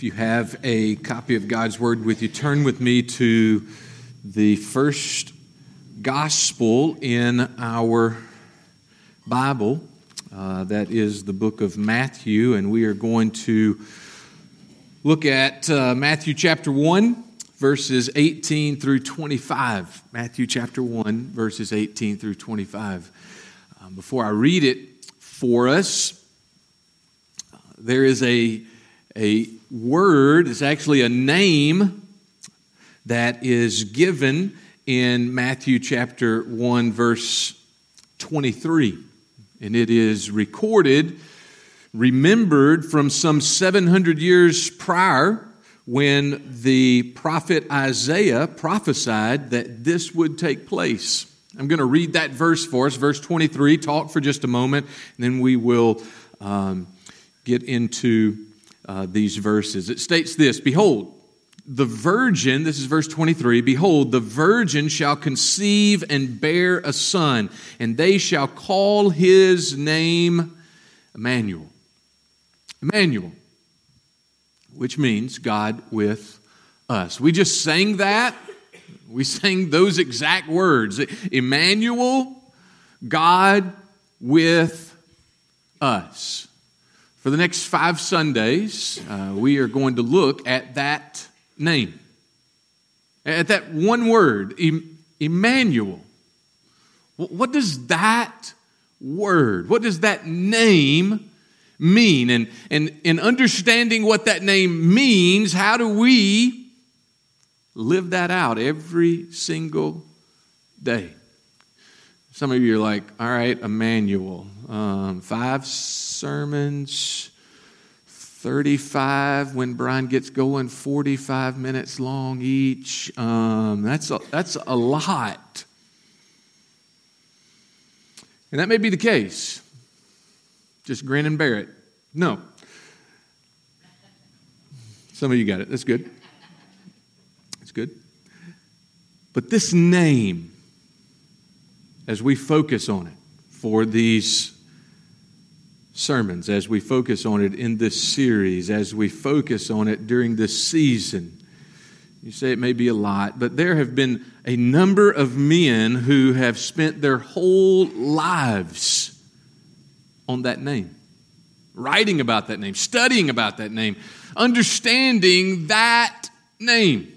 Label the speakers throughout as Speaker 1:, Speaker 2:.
Speaker 1: If you have a copy of God's Word with you, turn with me to the first gospel in our Bible. Uh, that is the book of Matthew, and we are going to look at uh, Matthew chapter 1, verses 18 through 25. Matthew chapter 1, verses 18 through 25. Um, before I read it for us, uh, there is a a word, is actually a name that is given in Matthew chapter 1, verse 23. And it is recorded, remembered from some 700 years prior when the prophet Isaiah prophesied that this would take place. I'm going to read that verse for us, verse 23, talk for just a moment, and then we will um, get into uh, these verses. It states this Behold, the virgin, this is verse 23, behold, the virgin shall conceive and bear a son, and they shall call his name Immanuel. Immanuel, which means God with us. We just sang that. We sang those exact words Immanuel, God with us. For the next five Sundays, uh, we are going to look at that name, at that one word, Immanuel. What does that word, what does that name mean? And, and in understanding what that name means, how do we live that out every single day? Some of you are like, all right, Immanuel. Um, five sermons, 35 when Brian gets going, 45 minutes long each. Um, that's, a, that's a lot. And that may be the case. Just grin and bear it. No. Some of you got it. That's good. That's good. But this name, as we focus on it for these sermons, as we focus on it in this series, as we focus on it during this season. You say it may be a lot, but there have been a number of men who have spent their whole lives on that name, writing about that name, studying about that name, understanding that name.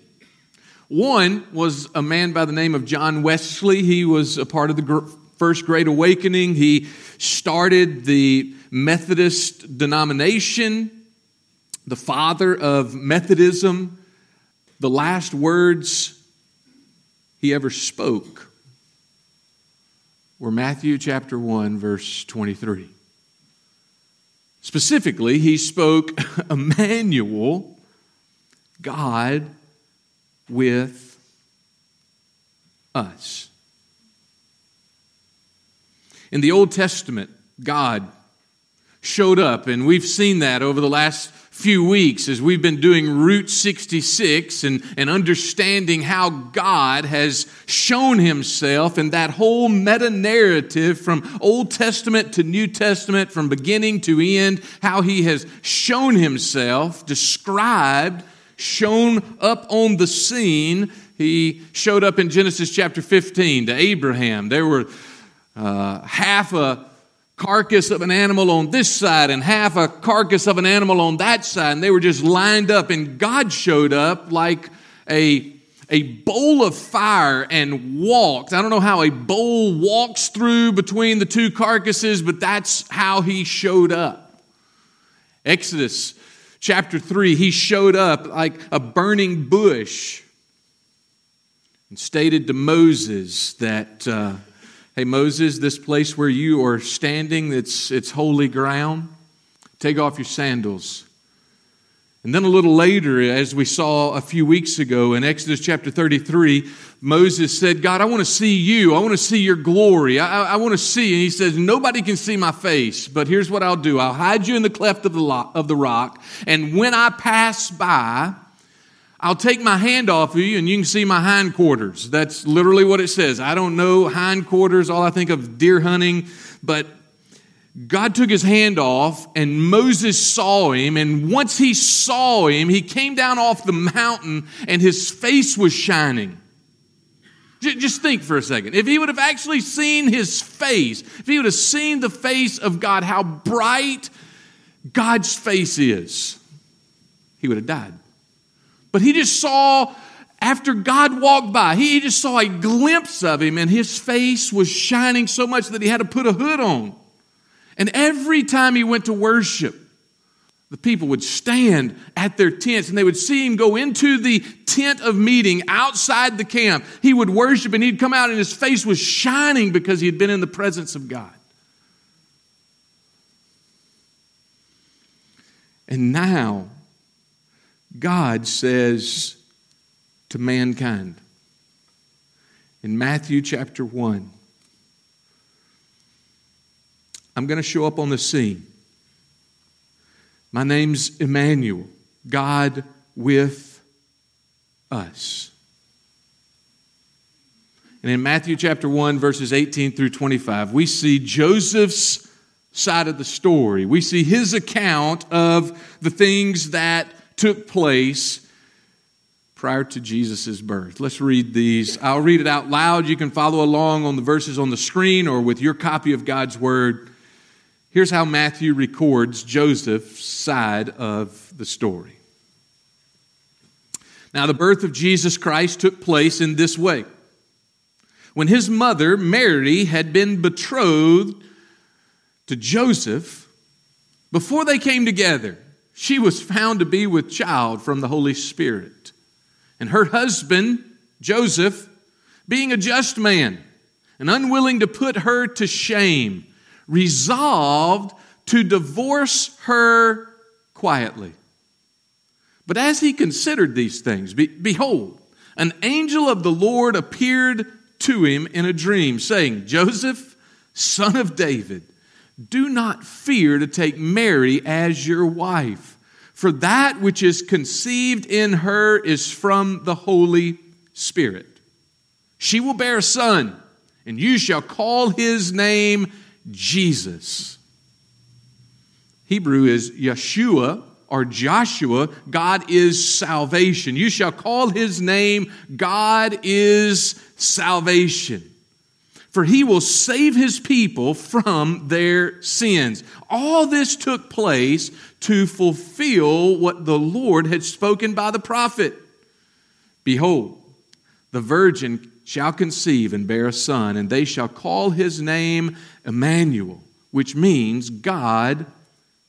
Speaker 1: One was a man by the name of John Wesley. He was a part of the First Great Awakening. He started the Methodist denomination, the father of Methodism. The last words he ever spoke were Matthew chapter 1, verse 23. Specifically, he spoke Immanuel, God with us. In the Old Testament, God showed up, and we've seen that over the last few weeks as we've been doing Route 66 and, and understanding how God has shown himself and that whole meta narrative from Old Testament to New Testament, from beginning to end, how he has shown himself, described, shown up on the scene. He showed up in Genesis chapter 15 to Abraham. There were uh, half a carcass of an animal on this side and half a carcass of an animal on that side, and they were just lined up, and God showed up like a a bowl of fire and walked. I don't know how a bowl walks through between the two carcasses, but that's how he showed up. Exodus chapter 3, he showed up like a burning bush and stated to Moses that uh, Hey, Moses, this place where you are standing, it's, it's holy ground. Take off your sandals. And then a little later, as we saw a few weeks ago in Exodus chapter 33, Moses said, God, I want to see you. I want to see your glory. I, I, want to see. And he says, Nobody can see my face, but here's what I'll do I'll hide you in the cleft of the, lo- of the rock. And when I pass by, I'll take my hand off of you and you can see my hindquarters. That's literally what it says. I don't know hindquarters, all I think of deer hunting, but God took his hand off, and Moses saw him. And once he saw him, he came down off the mountain, and his face was shining. Just think for a second. If he would have actually seen his face, if he would have seen the face of God, how bright God's face is, he would have died. But he just saw, after God walked by, he just saw a glimpse of him, and his face was shining so much that he had to put a hood on. And every time he went to worship, the people would stand at their tents and they would see him go into the tent of meeting outside the camp. He would worship and he'd come out and his face was shining because he had been in the presence of God. And now, God says to mankind in Matthew chapter 1, I'm going to show up on the scene. My name's Immanuel, God with us. And in Matthew chapter 1, verses 18 through 25, we see Joseph's side of the story. We see his account of the things that took place prior to Jesus' birth. Let's read these. I'll read it out loud. You can follow along on the verses on the screen or with your copy of God's Word. Here's how Matthew records Joseph's side of the story. Now, the birth of Jesus Christ took place in this way. When his mother, Mary, had been betrothed to Joseph, before they came together, she was found to be with child from the Holy Spirit. And her husband, Joseph, being a just man and unwilling to put her to shame, resolved to divorce her quietly. But as he considered these things, be, behold, an angel of the Lord appeared to him in a dream, saying, Joseph, son of David, do not fear to take Mary as your wife, for that which is conceived in her is from the Holy Spirit. She will bear a son, and you shall call his name Jesus. Hebrew is Yeshua or Joshua. God is salvation. You shall call his name God is salvation. For he will save his people from their sins. All this took place to fulfill what the Lord had spoken by the prophet. Behold, the virgin shall conceive and bear a son, and they shall call his name Immanuel, which means God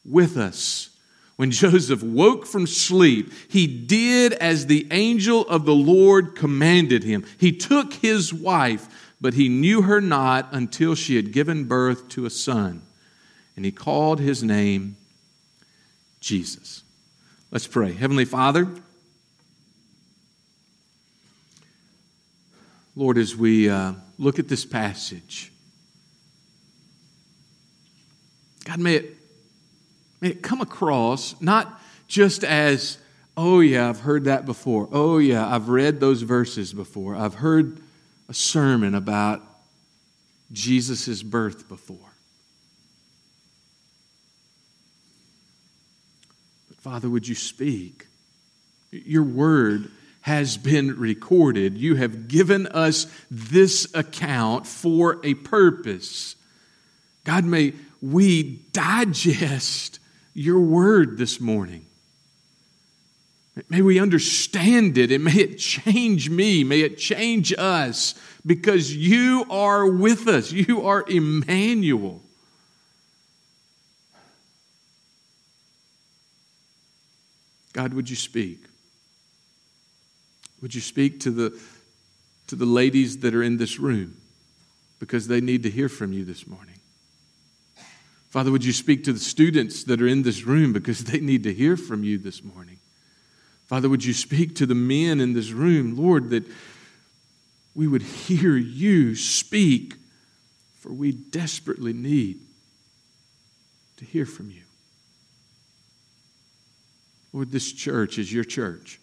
Speaker 1: with us. When Joseph woke from sleep, he did as the angel of the Lord commanded him. He took his wife, but he knew her not until she had given birth to a son. And he called his name Jesus. Let's pray. Heavenly Father, Lord, as we uh, look at this passage, God, may it, may it come across not just as, oh, yeah, I've heard that before. Oh, yeah, I've read those verses before. I've heard a sermon about Jesus' birth before. But, Father, would you speak? Your word has been recorded. You have given us this account for a purpose. God, may we digest your word this morning. May we understand it and may it change me. May it change us because you are with us. You are Immanuel. God, would you speak? Would you speak to the, to the ladies that are in this room because they need to hear from you this morning? Father, would you speak to the students that are in this room because they need to hear from you this morning? Father, would you speak to the men in this room, Lord, that we would hear you speak, for we desperately need to hear from you. Lord, this church is your church.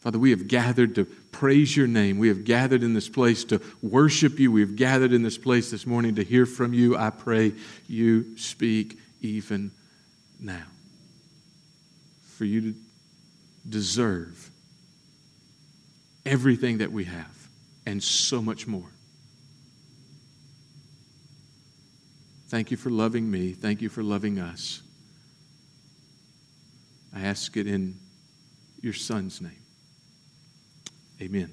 Speaker 1: Father, we have gathered to praise your name. We have gathered in this place to worship you. We have gathered in this place this morning to hear from you. I pray you speak even now. For you to deserve everything that we have and so much more. Thank you for loving me. Thank you for loving us. I ask it in your Son's name. Amen.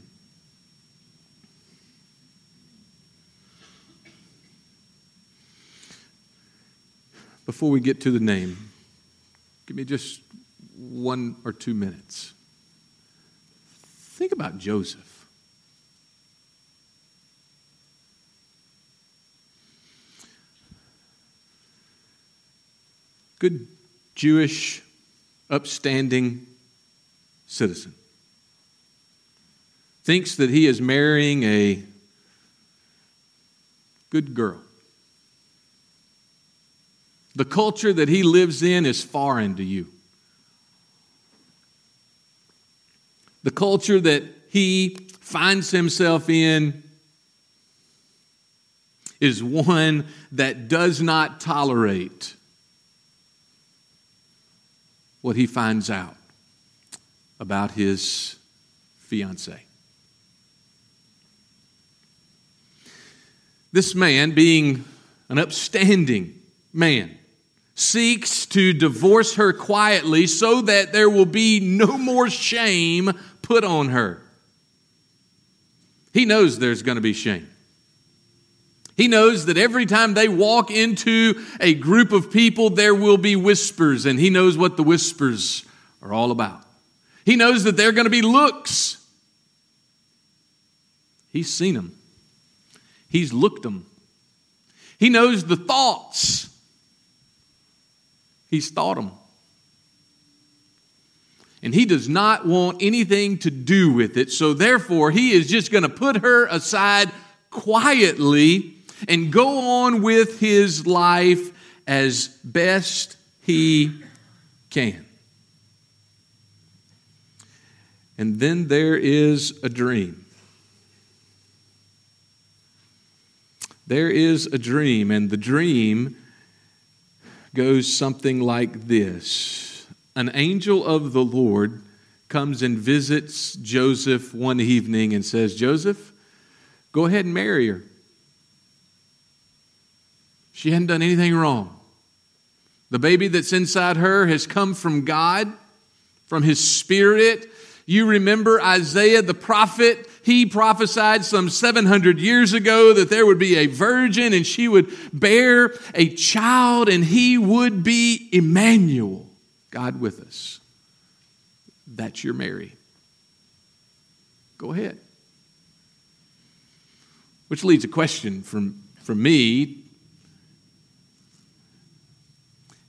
Speaker 1: Before we get to the name, give me just one or two minutes. Think about Joseph. Good Jewish, upstanding citizen thinks that he is marrying a good girl. The culture that he lives in is foreign to you. The culture that he finds himself in is one that does not tolerate what he finds out about his fiancee. This man, being an upstanding man, seeks to divorce her quietly so that there will be no more shame put on her. He knows there's going to be shame. He knows that every time they walk into a group of people, there will be whispers, and he knows what the whispers are all about. He knows that there are going to be looks. He's seen them. He's looked them. He knows the thoughts. He's thought them. And he does not want anything to do with it. So therefore, he is just going to put her aside quietly and go on with his life as best he can. And then there is a dream. There is a dream, and the dream goes something like this An angel of the Lord comes and visits Joseph one evening and says, Joseph, go ahead and marry her. She hadn't done anything wrong. The baby that's inside her has come from God, from His Spirit. You remember Isaiah the prophet he prophesied some 700 years ago that there would be a virgin and she would bear a child and he would be Immanuel, God with us. That's your Mary. Go ahead. Which leads a question from, from me.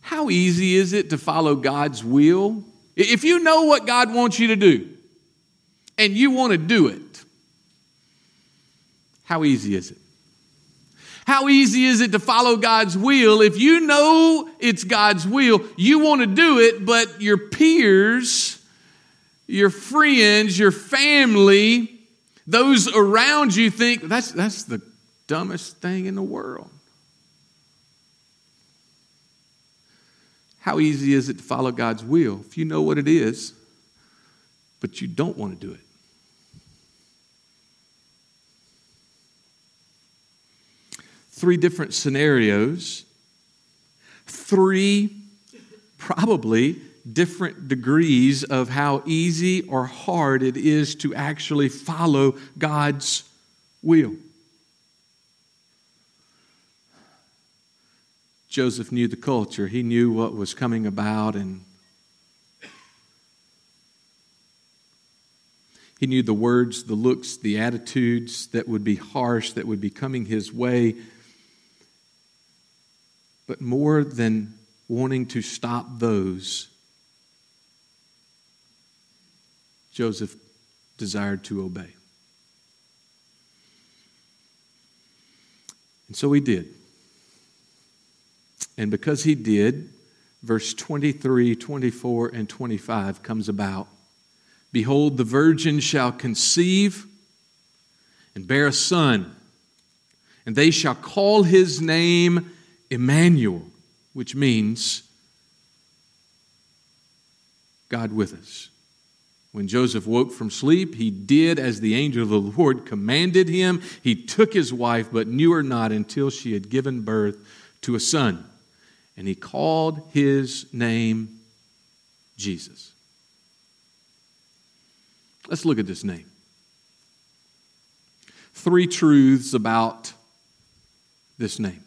Speaker 1: How easy is it to follow God's will? If you know what God wants you to do and you want to do it, how easy is it? How easy is it to follow God's will if you know it's God's will? You want to do it, but your peers, your friends, your family, those around you think that's, that's the dumbest thing in the world. How easy is it to follow God's will if you know what it is, but you don't want to do it? Three different scenarios, three probably different degrees of how easy or hard it is to actually follow God's will. Joseph knew the culture, he knew what was coming about, and he knew the words, the looks, the attitudes that would be harsh, that would be coming his way. But more than wanting to stop those, Joseph desired to obey. And so he did. And because he did, verse 23, 24, and 25 comes about. Behold, the virgin shall conceive and bear a son, and they shall call his name Immanuel, which means God with us. When Joseph woke from sleep, he did as the angel of the Lord commanded him. He took his wife, but knew her not until she had given birth to a son. And he called his name Jesus. Let's look at this name. Three truths about this name.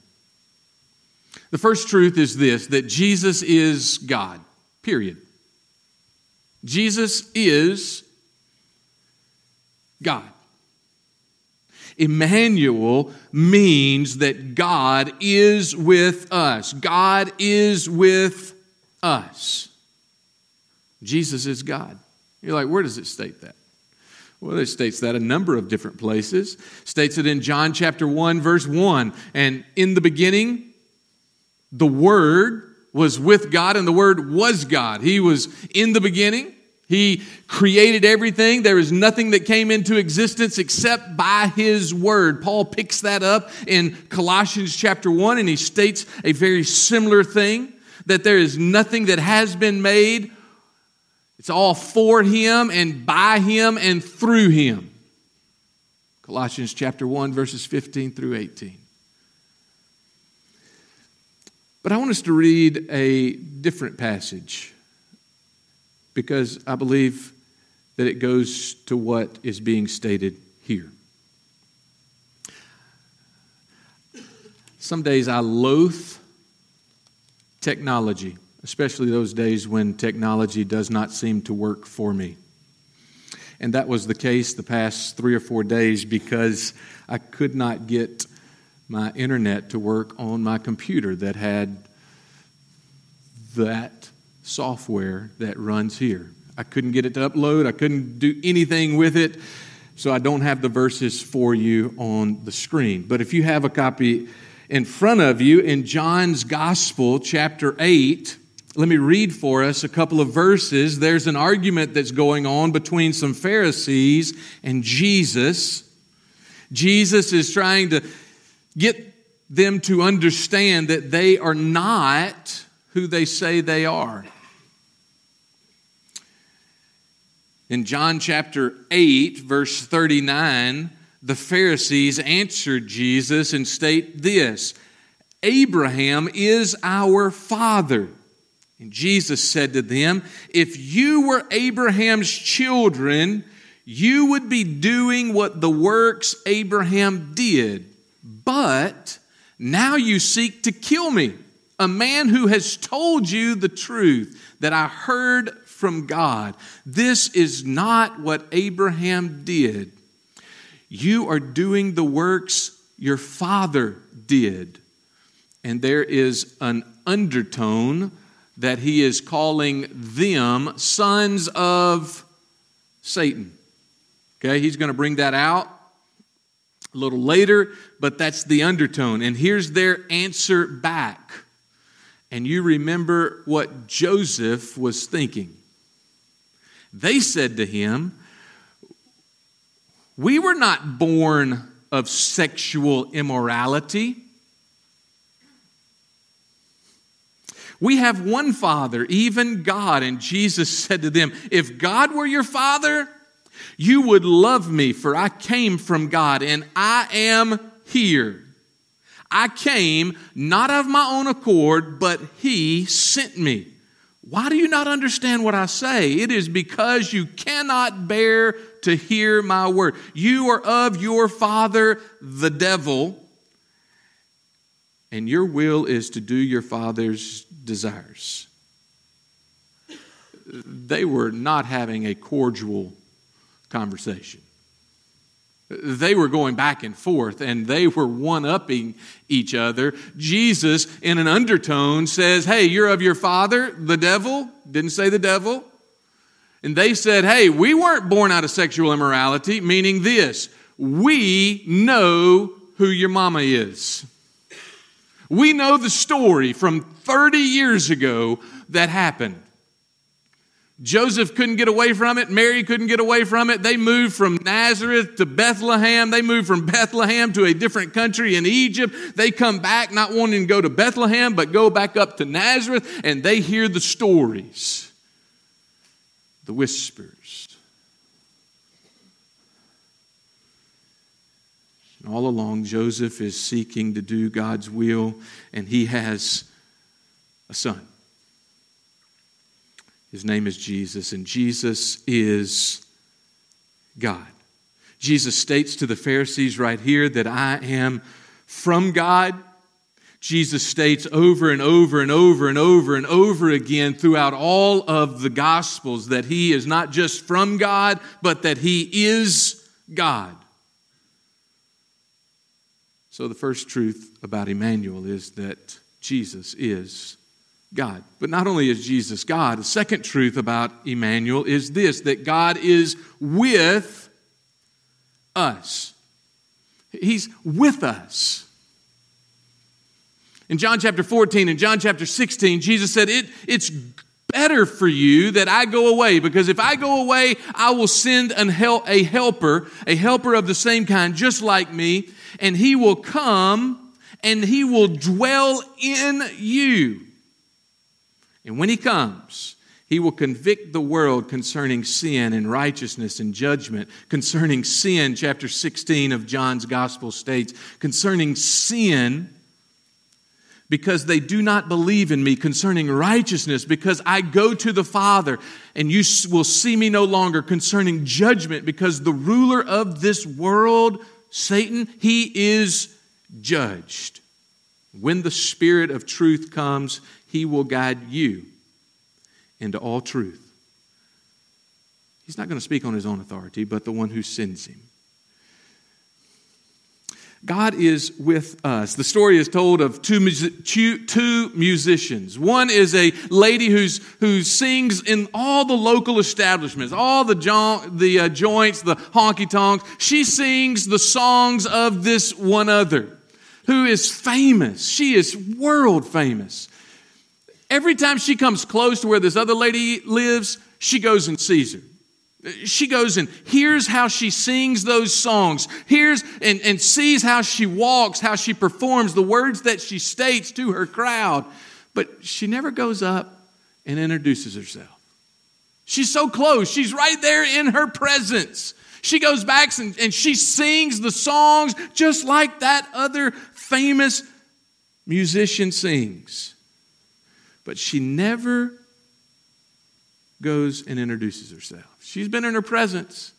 Speaker 1: The first truth is this that Jesus is God, period. Jesus is God. Immanuel means that God is with us. God is with us. Jesus is God. You're like, where does it state that? Well, it states that a number of different places. States it in John chapter 1, verse 1. And in the beginning, the Word was with God, and the Word was God. He was in the beginning. He created everything. There is nothing that came into existence except by His Word. Paul picks that up in Colossians chapter 1, and he states a very similar thing that there is nothing that has been made it's all for him and by him and through him. Colossians chapter 1 verses 15 through 18. But I want us to read a different passage because I believe that it goes to what is being stated here. Some days I loathe technology especially those days when technology does not seem to work for me. And that was the case the past three or four days because I could not get my internet to work on my computer that had that software that runs here. I couldn't get it to upload, I couldn't do anything with it, so I don't have the verses for you on the screen. But if you have a copy in front of you in John's Gospel, chapter 8, let me read for us a couple of verses. There's an argument that's going on between some Pharisees and Jesus. Jesus is trying to get them to understand that they are not who they say they are. In John chapter 8, verse 39, the Pharisees answered Jesus and state this Abraham is our father. And Jesus said to them, If you were Abraham's children, you would be doing what the works Abraham did. But now you seek to kill me, a man who has told you the truth that I heard from God. This is not what Abraham did. You are doing the works your father did. And there is an undertone that he is calling them sons of Satan. Okay, he's going to bring that out a little later, but that's the undertone. And here's their answer back. And you remember what Joseph was thinking. They said to him, We were not born of sexual immorality. We have one Father, even God. And Jesus said to them, If God were your Father, you would love me, for I came from God and I am here. I came not of my own accord, but He sent me. Why do you not understand what I say? It is because you cannot bear to hear my word. You are of your father, the devil, and your will is to do your father's desires. They were not having a cordial conversation. They were going back and forth and they were one upping each other. Jesus, in an undertone, says, Hey, you're of your father, the devil. Didn't say the devil. And they said, Hey, we weren't born out of sexual immorality, meaning this we know who your mama is. We know the story from 30 years ago that happened. Joseph couldn't get away from it. Mary couldn't get away from it. They moved from Nazareth to Bethlehem. They moved from Bethlehem to a different country in Egypt. They come back not wanting to go to Bethlehem, but go back up to Nazareth, and they hear the stories, the whispers. And all along, Joseph is seeking to do God's will, and he has a son. His name is Jesus, and Jesus is God. Jesus states to the Pharisees right here that I am from God. Jesus states over and over and over and over and over again throughout all of the Gospels that he is not just from God, but that he is God. So, the first truth about Immanuel is that Jesus is God. But not only is Jesus God, the second truth about Immanuel is this that God is with us. He's with us. In John chapter 14 and John chapter 16, Jesus said, it, It's better for you that I go away, because if I go away, I will send hel- a helper, a helper of the same kind, just like me, and he will come and he will dwell in you. And when he comes, he will convict the world concerning sin and righteousness and judgment. Concerning sin, chapter 16 of John's gospel states, concerning sin, because they do not believe in me. Concerning righteousness, because I go to the Father and you will see me no longer. Concerning judgment, because the ruler of this world, Satan, he is judged. When the Spirit of truth comes, he will guide you into all truth. He's not going to speak on his own authority, but the one who sends him. God is with us. The story is told of two, two musicians. One is a lady who's, who sings in all the local establishments, all the, jo- the uh, joints, the honky tonks. She sings the songs of this one other who is famous. She is world famous. Every time she comes close to where this other lady lives, she goes and sees her. She goes and hears how she sings those songs, hears and, and sees how she walks, how she performs, the words that she states to her crowd. But she never goes up and introduces herself. She's so close, she's right there in her presence. She goes back and, and she sings the songs just like that other famous musician sings but she never goes and introduces herself. She's been in her presence,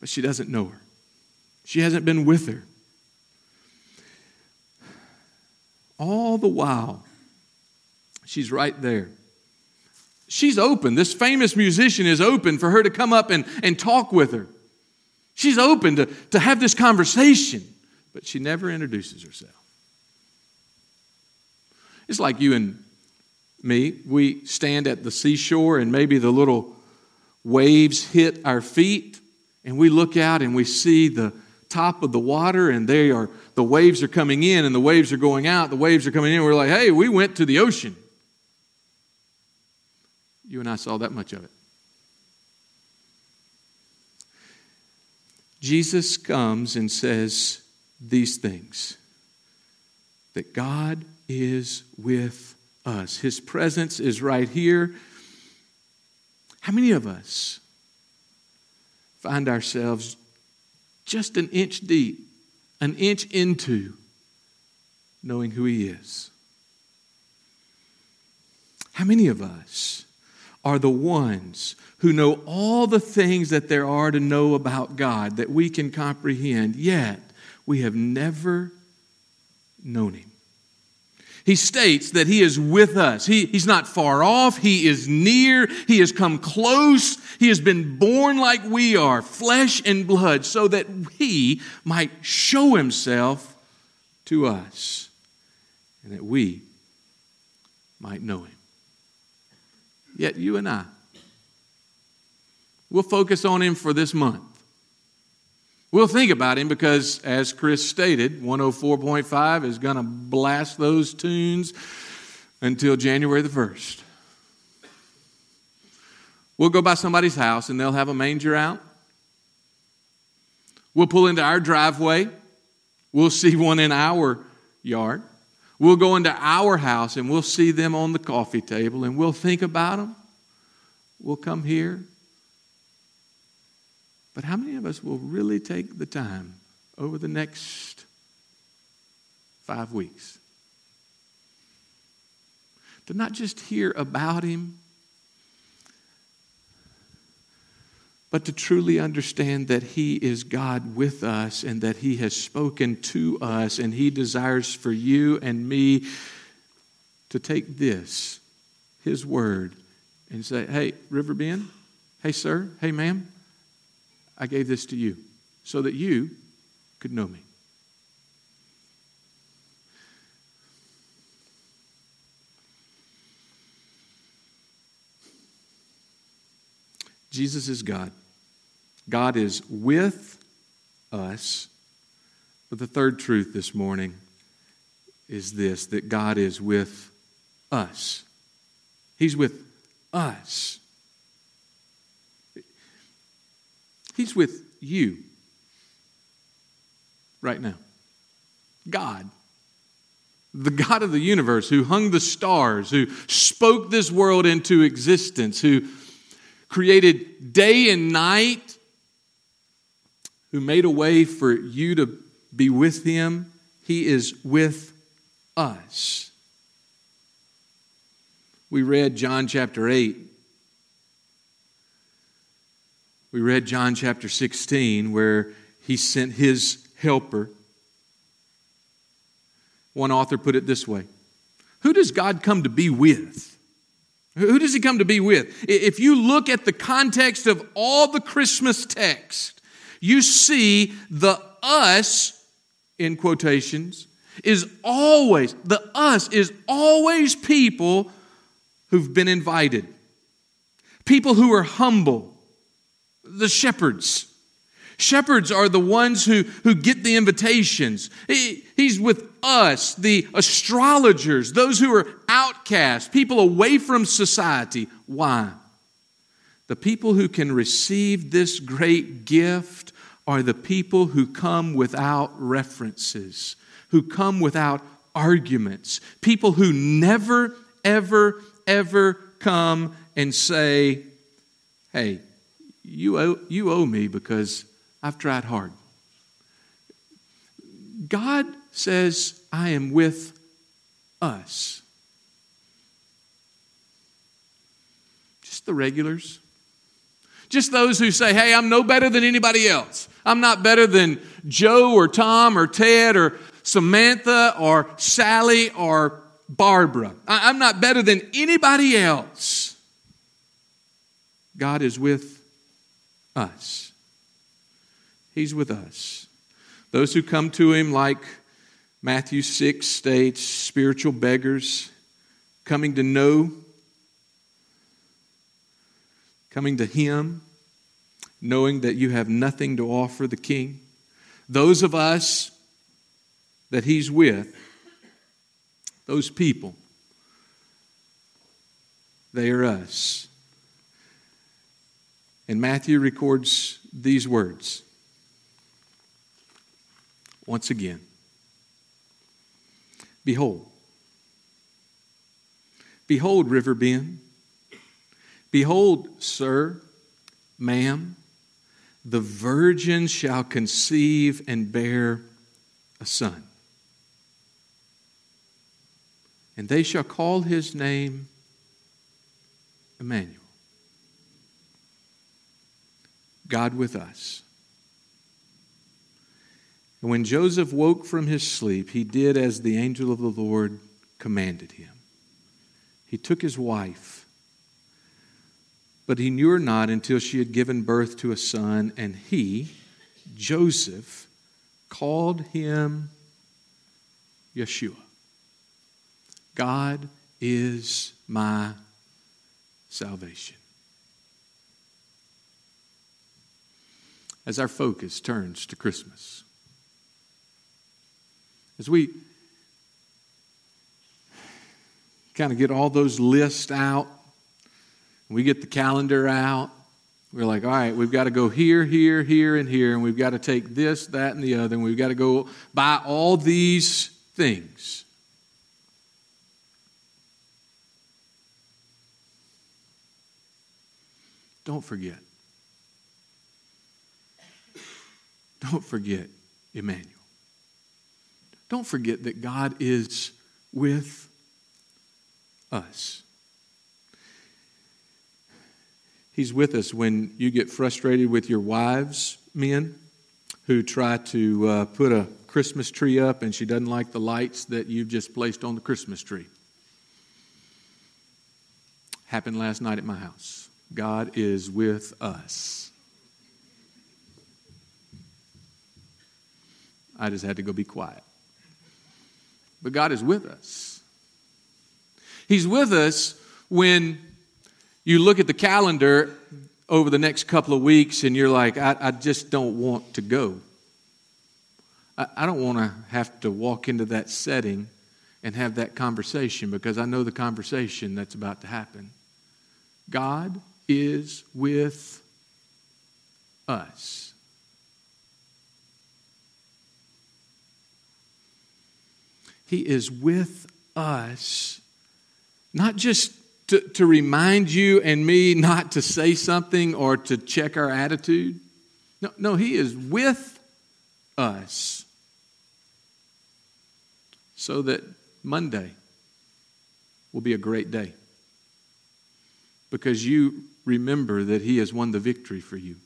Speaker 1: but she doesn't know her. She hasn't been with her. All the while, she's right there. She's open. This famous musician is open for her to come up and, and talk with her. She's open to, to have this conversation, but she never introduces herself. It's like you and me. We stand at the seashore and maybe the little waves hit our feet, and we look out and we see the top of the water and they are the waves are coming in and the waves are going out. The waves are coming in. We're like hey we went to the ocean. You and i saw that much of it. Jesus comes and says these things that god is with us. His presence is right here. How many of us find ourselves just an inch deep, an inch into knowing who He is? How many of us are the ones who know all the things that there are to know about God that we can comprehend, yet we have never known Him? He states that He is with us. He, he's not far off. He is near. He has come close. He has been born like we are, flesh and blood, so that He might show Himself to us and that we might know Him. Yet you and I, we'll focus on Him for this month. We'll think about him because, as Chris stated, 104.5 is going to blast those tunes until January the 1st. We'll go by somebody's house and they'll have a manger out. We'll pull into our driveway. We'll see one in our yard. We'll go into our house and we'll see them on the coffee table and we'll think about them. We'll come here. But how many of us will really take the time over the next five weeks to not just hear about Him, but to truly understand that He is God with us and that He has spoken to us and He desires for you and me to take this, His word, and say, Hey, Riverbend, hey, sir, hey, ma'am, I gave this to you so that you could know me. Jesus is God. God is with us. But the third truth this morning is this that God is with us. He's with us. He's with you right now. God, the God of the universe, who hung the stars, who spoke this world into existence, who created day and night, who made a way for you to be with Him, He is with us. We read John chapter 8. We read John chapter 16, where He sent His helper. One author put it this way Who does God come to be with? Who does he come to be with? If you look at the context of all the Christmas text, you see the us, in quotations, is always, the us is always people who've been invited, people who are humble, the shepherds. Shepherds are the ones who, who get the invitations. He, he's with us, the astrologers, those who are outcasts, people away from society. Why? The people who can receive this great gift are the people who come without references, who come without arguments, people who never, ever, ever come and say, Hey, you owe, you owe me because I've tried hard. God says, I am with us. Just the regulars. Just those who say, hey, I'm no better than anybody else. I'm not better than Joe or Tom or Ted or Samantha or Sally or Barbara. I'm not better than anybody else. God is with us. He's with us. Those who come to Him, like Matthew 6 states, spiritual beggars, coming to know, coming to Him, knowing that you have nothing to offer the King. Those of us that He's with, those people, they are us. And Matthew records these words once again Behold, behold, River Riverbend. Behold, sir, ma'am, the virgin shall conceive and bear a son. And they shall call his name Immanuel. God with us. And when Joseph woke from his sleep, he did as the angel of the Lord commanded him. He took his wife, but he knew her not until she had given birth to a son, and he, Joseph, called him Yeshua. God is my salvation. As our focus turns to Christmas, as we kind of get all those lists out. We get the calendar out. We're like, all right, we've got to go here, here, here, and here, and we've got to take this, that, and the other, and we've got to go buy all these things. Don't forget. Don't forget Immanuel. Don't forget that God is with us. He's with us when you get frustrated with your wives, men, who try to uh, put a Christmas tree up and she doesn't like the lights that you've just placed on the Christmas tree. Happened last night at my house. God is with us. I just had to go be quiet. But God is with us. He's with us when you look at the calendar over the next couple of weeks and you're like, I, I just don't want to go. I, I don't want to have to walk into that setting and have that conversation because I know the conversation that's about to happen. God is with us. He is with us, not just to, to remind you and me not to say something or to check our attitude. No, no, He is with us so that Monday will be a great day because you remember that He has won the victory for you.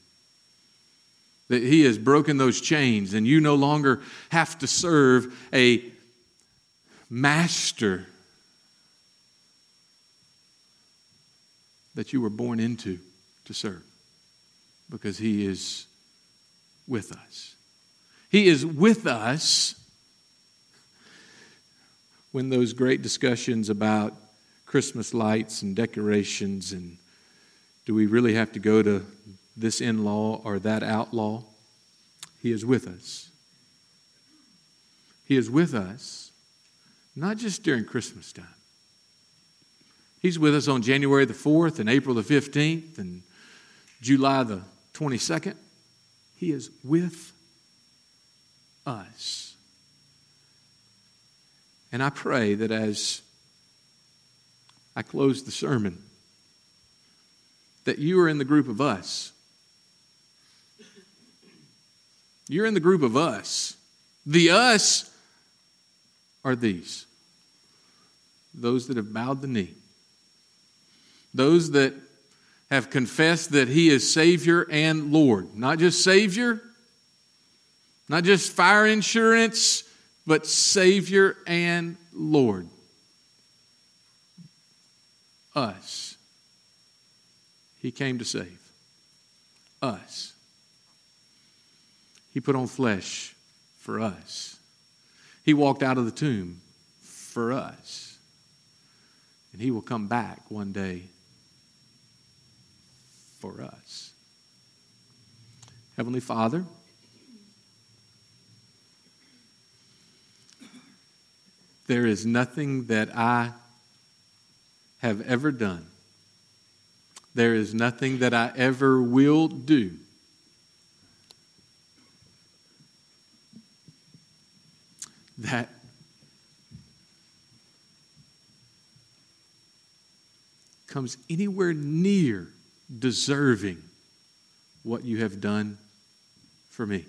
Speaker 1: That He has broken those chains, and you no longer have to serve a master that you were born into to serve because He is with us. He is with us when those great discussions about Christmas lights and decorations and do we really have to go to this in law or that outlaw? He is with us. He is with us, not just during Christmas time. He's with us on January the 4th and April the 15th and July the 22nd. He is with us. And I pray that as I close the sermon, that you are in the group of us. You're in the group of us. The us are these those that have bowed the knee, those that have confessed that He is Savior and Lord. Not just Savior, not just fire insurance, but Savior and Lord. Us. He came to save us. He put on flesh for us. He walked out of the tomb for us. And He will come back one day for us. Heavenly Father, there is nothing that I have ever done there is nothing that I ever will do that comes anywhere near deserving what you have done for me.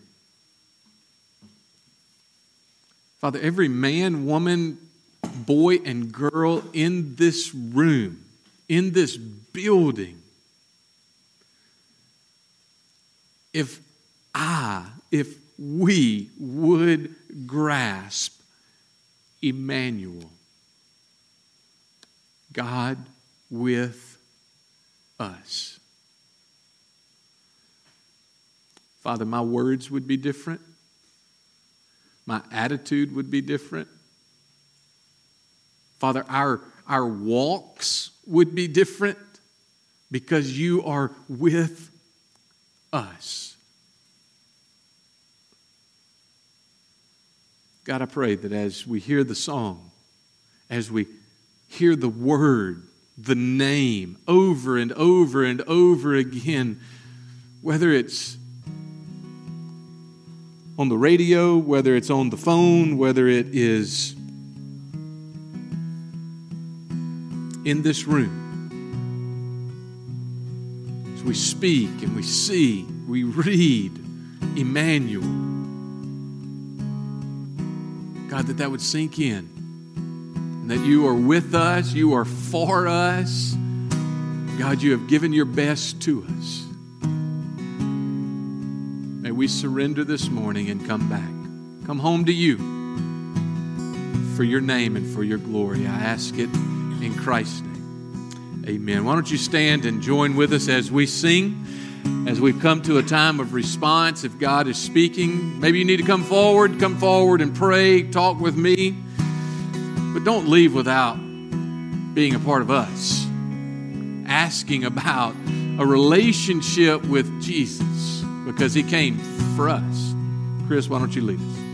Speaker 1: Father, every man, woman, boy, and girl in this room, in this building. If I, if we would grasp Immanuel, God with us. Father, my words would be different. My attitude would be different. Father, our, our walks would be different because you are with us. God, I pray that as we hear the song, as we hear the word, the name, over and over and over again, whether it's on the radio, whether it's on the phone, whether it is in this room. As we speak and we see, we read Immanuel. God, that that would sink in. And that you are with us, you are for us. God, you have given your best to us. May we surrender this morning and come back. Come home to you for your name and for your glory. I ask it in Christ's name. Amen. Why don't you stand and join with us as we sing? As we've come to a time of response, if God is speaking, maybe you need to come forward, come forward and pray, talk with me. But don't leave without being a part of us, asking about a relationship with Jesus because he came for us. Chris, why don't you lead us?